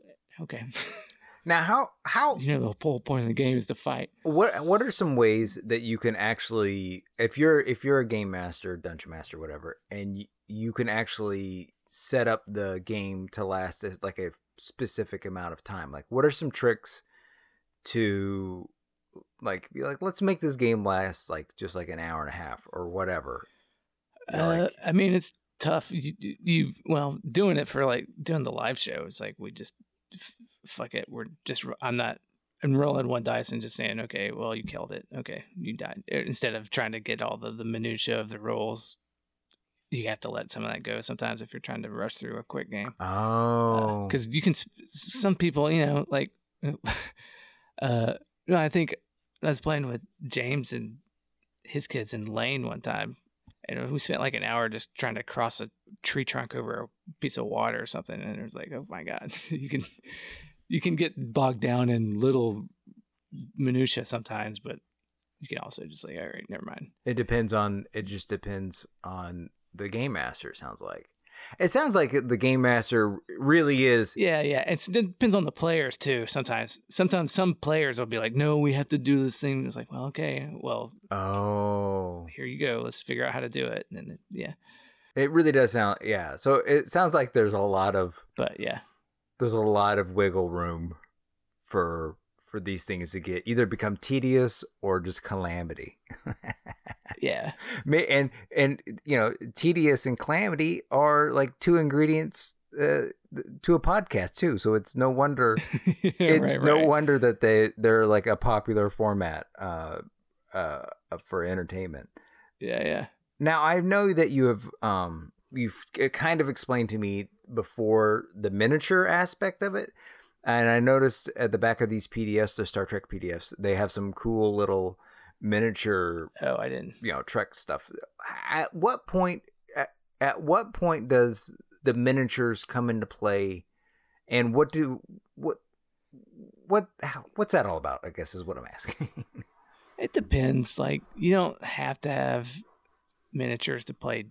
okay, [LAUGHS] Now, how how you know, the whole point of the game is to fight. what what are some ways that you can actually if you're if you're a game master dungeon master whatever and you, you can actually set up the game to last a- like a specific amount of time like what are some tricks to like be like let's make this game last like just like an hour and a half or whatever You know, Uh, I mean, it's tough. You, you well, doing it for like doing the live show. It's like we just f- fuck it. We're just. I'm not and rolling one dice and just saying, okay, well, you killed it. Okay, you died. Er, Instead of trying to get all the, the minutia of the rules, you have to let some of that go sometimes if you're trying to rush through a quick game. Oh, Because you can, some people, you know, like, [LAUGHS] uh, no, I think I was playing with James and his kids in Lane one time, and we spent like an hour just trying to cross a tree trunk over a piece of water or something, and it was like, oh my god, [LAUGHS] you can you can get bogged down in little minutia sometimes, but you can also just like, all right, never mind. it depends on. It just depends on the game master. It sounds like. It sounds like the game master really is. Yeah, yeah. It's, it depends on the players too. Sometimes, sometimes some players will be like, "No, we have to do this thing." It's like, well, okay, well, Oh, here you go. Let's figure out how to do it. And then, yeah, it really does sound. Yeah. So it sounds like there's a lot of but yeah, there's a lot of wiggle room for for these things to get either become tedious or just calamity. [LAUGHS] yeah, and and you know tedious and calamity are like two ingredients uh, to a podcast too so it's no wonder [LAUGHS] it's Right, no right. wonder that they they're like a popular format uh uh for entertainment Yeah, yeah. Now i know that you have um you've kind of explained to me before the miniature aspect of it and i noticed at the back of these pdfs the star trek pdfs they have some cool little miniature Oh, I didn't. you know trek stuff at what point at, at what point does the miniatures come into play and what do what what how, what's that all about i guess is what i'm asking [LAUGHS] It depends. Like, you don't have to have miniatures to play.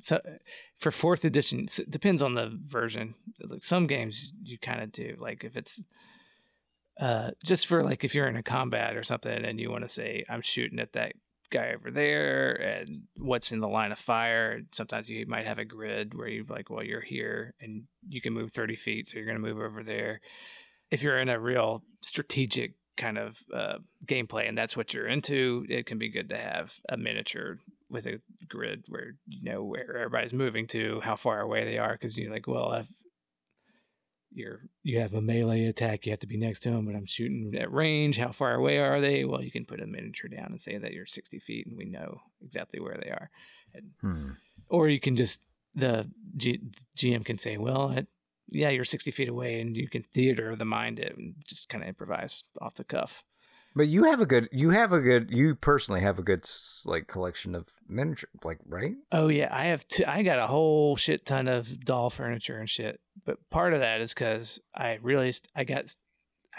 So, for fourth edition, it depends on the version. Like some games you kind of do. Like if it's uh, just for like if you're in a combat or something and you want to say I'm shooting at that guy over there and what's in the line of fire. Sometimes you might have a grid where you're like, well, you're here and you can move 30 feet, so you're going to move over there. If you're in a real strategic kind of uh, gameplay and that's what you're into, it can be good to have a miniature with a grid where you know where everybody's moving to, how far away they are, because you're like, well, if you're you have a melee attack, you have to be next to them, but I'm shooting at range. How far away are they? Well, you can put a miniature down and say that you're 60 feet, and we know exactly where they are. And, Hmm. or you can just the G, GM can say, well, yeah, you're 60 feet away, and you can theater of the mind it and just kind of improvise off the cuff. But you have a good you have a good you personally have a good like collection of miniature like right Oh yeah, I have two. I got a whole shit ton of doll furniture and shit. But part of that is because I realized I got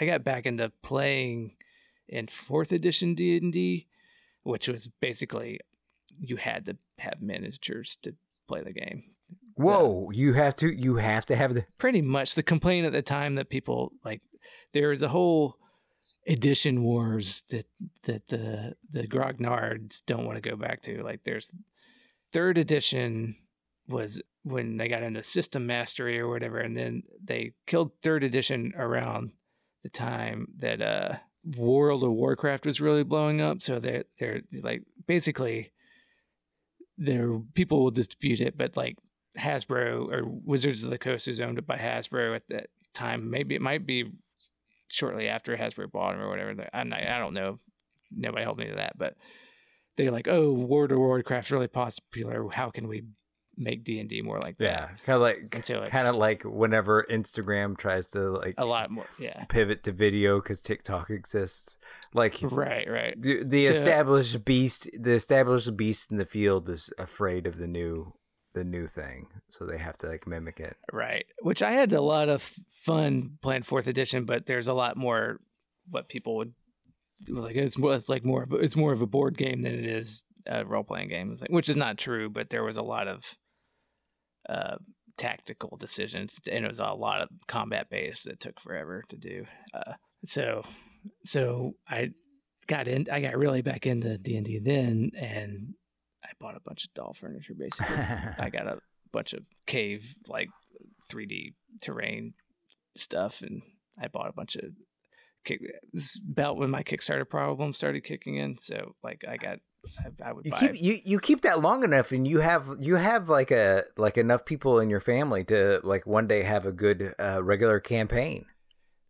I got back into playing in fourth edition D and D, which was basically you had to have miniatures to play the game. whoa you have to you have to have the Pretty much the complaint at the time that people like there was a whole edition wars that that the the grognards don't want to go back to. Like there's third edition was when they got into system mastery or whatever, and then they killed third edition around the time that uh World of Warcraft was really blowing up. So they're they're like basically there people will dispute it, but like Hasbro or Wizards of the Coast is owned by Hasbro at that time. Maybe it might be shortly after Hasbro bought them or whatever. I'm not, I don't know. Nobody helped me to that, but they're like, oh, World of Warcraft's really popular. How can we make D and D more like that? yeah kind of like so kind of like whenever instagram tries to like A lot more, yeah. pivot to video because tiktok exists like Right, right. the, the So- established beast the established beast in the field is afraid of the new the new thing so they have to like mimic it Right. Which I had a lot of fun playing fourth edition, but there's a lot more what people would like it's it's like more of it's more of a board game than it is a role playing game. Like which is not true, but there was a lot of uh tactical decisions and it was a lot of combat based that took forever to do. Uh so so I got in I got really back into D&D then and I bought a bunch of doll furniture basically. I got a bunch of cave like 3D terrain stuff, and I bought a bunch of. Kick, this is about when my Kickstarter problem started kicking in, so like I got, I, I would you buy. keep you, you keep that long enough and you have you have like a like enough people in your family to like one day have a good uh, regular campaign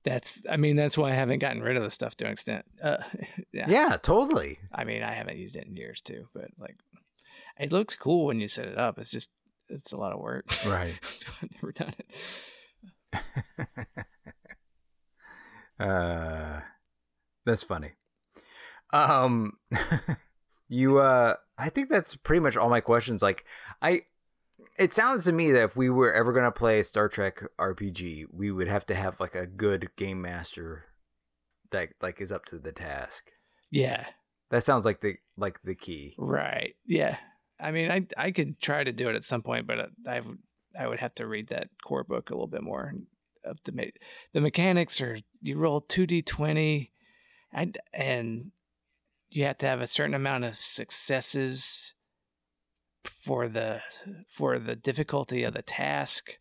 that's I mean that's why I haven't gotten rid of the stuff to an extent. Uh, [LAUGHS] yeah. Yeah, totally. I mean I haven't used it in years too, but like it looks cool when you set it up. It's just it's a lot of work. Right. [LAUGHS] so I've never done it. [LAUGHS] uh, that's funny. Um, [LAUGHS] you uh, I think that's pretty much all my questions. Like, I, it sounds to me that if we were ever gonna play a Star Trek RPG, we would have to have like a good game master that like is up to the task. Yeah. That sounds like the like the key. Right. Yeah. I mean, I I could try to do it at some point, but uh, I would I would have to read that core book a little bit more. Up to me, the mechanics are you roll two d twenty, and and you have to have a certain amount of successes for the for the difficulty of the task.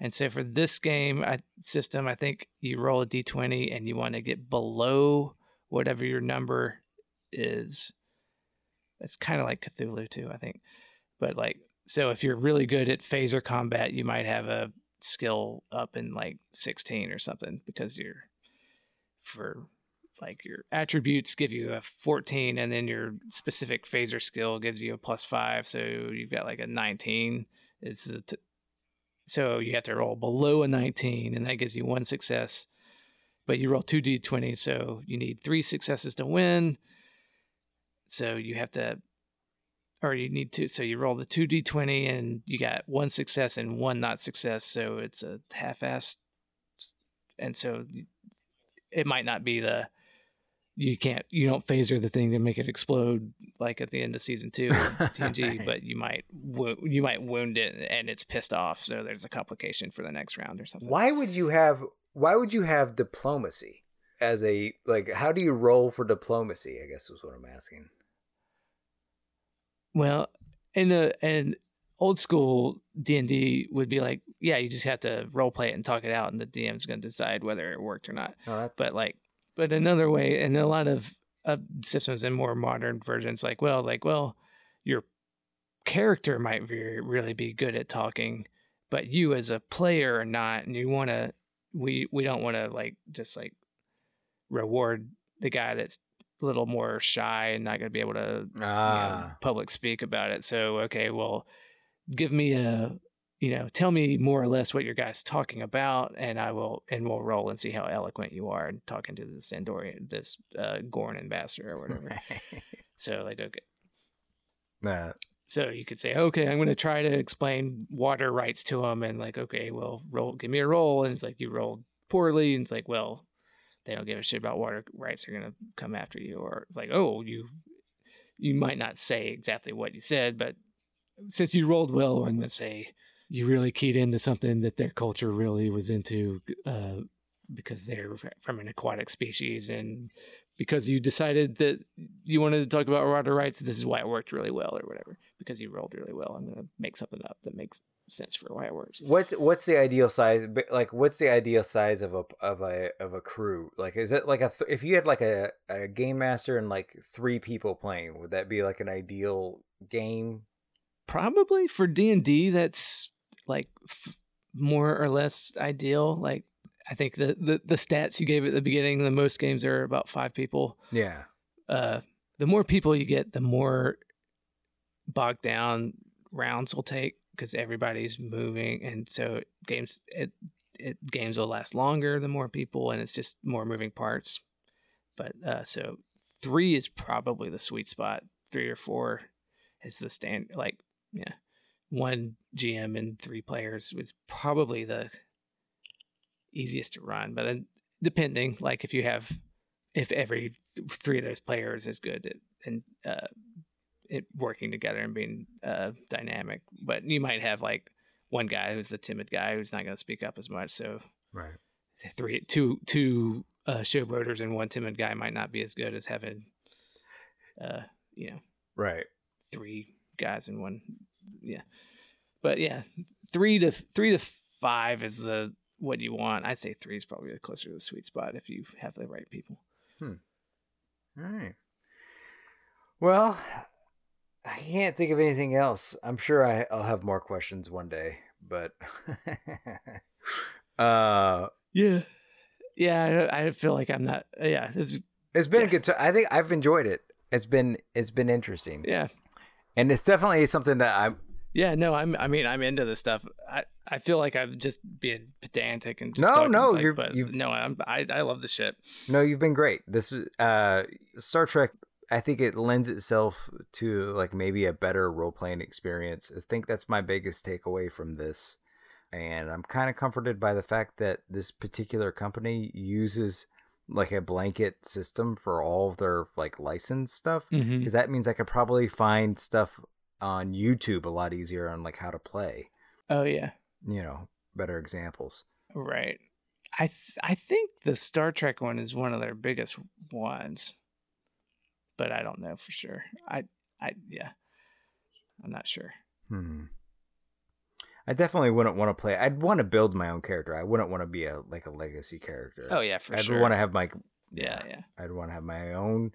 And so for this game I, system, I think you roll a d20 and you want to get below whatever your number is. It's kind of like Cthulhu too, I think. But like, so if you're really good at phaser combat, you might have a skill up in like 16 or something because you're for like your attributes give you a 14 and then your specific phaser skill gives you a plus 5 so you've got like a 19 it's t- so you have to roll below a 19 and that gives you one success. But you roll 2d20 so you need 3 successes to win so you have to or you need to so you roll the 2d20 and you got one success and one not success so it's a half-ass and so it might not be the you can't you don't phaser the thing to make it explode like at the end of season two of [LAUGHS] TNG, Right. but you might wo- you might wound it and it's pissed off, so there's a complication for the next round or something. Why would you have why would you have diplomacy as a like how do you roll for diplomacy, I guess is what I'm asking. Well, in a an old school D and D would be like, yeah, you just have to role play it and talk it out, and the DM's going to decide whether it worked or not. No, that's, but like but another way and a lot of uh, systems and more modern versions like well like well your character might re- really be good at talking but you as a player are not and you want to we we don't want to like just like reward the guy that's a little more shy and not going to be able to you know, ah. public speak about it. So okay well give me a you know tell me more or less what your guy's talking about and i will and we'll roll and see how eloquent you are in talking to this andorian this uh gorn ambassador or whatever. [LAUGHS] So like okay. Nah, so you could say okay i'm going to try to explain water rights to him and like okay well roll give me a roll and it's like you rolled poorly and it's like well they don't give a shit about water rights they're going to come after you or it's like oh you you might not say exactly what you said but since you rolled well i'm going to say you really keyed into something that their culture really was into uh, because they're from an aquatic species and because you decided that you wanted to talk about water rights this is why it worked really well or whatever. Because you rolled really well i'm going to make something up that makes sense for why it works what's what's the ideal size like what's the ideal size of a of a of a crew? Like is it like a th- if you had like a, a game master and like three people playing, would that be like an ideal game? probably for d&d that's like f- more or less ideal like i think the, the the stats you gave at the beginning the most games are about five people Yeah. uh the more people you get the more bogged down rounds will take because everybody's moving and so games it, it games will last longer the more people and it's just more moving parts. But uh so three is probably the sweet spot. Three or four is the stand like yeah one gm and three players was probably the easiest to run but then depending like if you have if every th- three of those players is good at, and uh, it working together and being uh, dynamic. But you might have like one guy who's the timid guy who's not going to speak up as much. So Right. three, two, two uh, showboaters and one timid guy might not be as good as having, uh, you know, Right. three guys and one. Yeah, but yeah, three to three to five is the what you want. I'd say three is probably the closer to the sweet spot if you have the right people. Hmm. All right. Well, I can't think of anything else. I'm sure I, I'll have more questions one day, but [LAUGHS] uh Yeah. Yeah, I, I feel like I'm not. Yeah, is, It's been a good time. I think I've enjoyed it. It's been it's been interesting, yeah, and it's definitely something that I'm. yeah. No, I'm. I mean, I'm into this stuff. I I feel like I'm just being pedantic and just No, no, like, you're- but no, I'm. I I love the shit. No, you've been great. This is uh Star Trek. I think it lends itself to like maybe a better role playing experience. I think that's my biggest takeaway from this, and I'm kind of comforted by the fact that this particular company uses like a blanket system for all of their like license stuff Mm-hmm. because that means I could probably find stuff on YouTube a lot easier on like how to play. Oh yeah, You know, better examples. right. I th- I think the Star Trek one is one of their biggest ones, but I don't know for sure. I I yeah, I'm not sure. Hmm. I definitely wouldn't want to play. I'd want to build my own character. I wouldn't want to be a like a legacy character. Oh yeah, for sure. I'd want to have my yeah, yeah. I'd want to have my own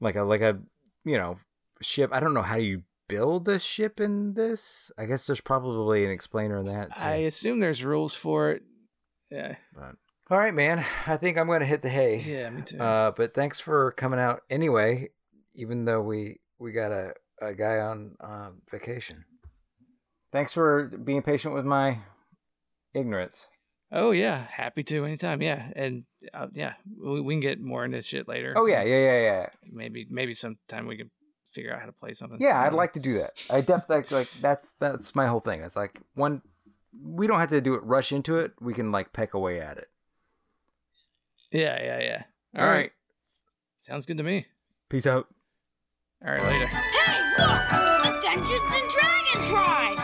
like a like a you know ship. I don't know how you build a ship in this. I guess there's probably an explainer in that. Too. I assume there's rules for it. Yeah, But- all right, man. I think I'm going to hit the hay. yeah, me too. Uh, but thanks for coming out anyway. Even though we we got a a guy on uh, vacation. Thanks for being patient with my ignorance. oh yeah, happy to anytime. Yeah, and uh, yeah, we, we can get more into shit later. Oh yeah, yeah, yeah, yeah. maybe maybe sometime we can figure out how to play something. Yeah, I'd like to do that. I definitely like that's that's my whole thing. It's like one we don't have to do it rush into it. We can like peck away at it. Yeah, yeah, yeah. All right. sounds good to me. Peace out. All right, later. Hey, look! A Dungeons and Dragons ride!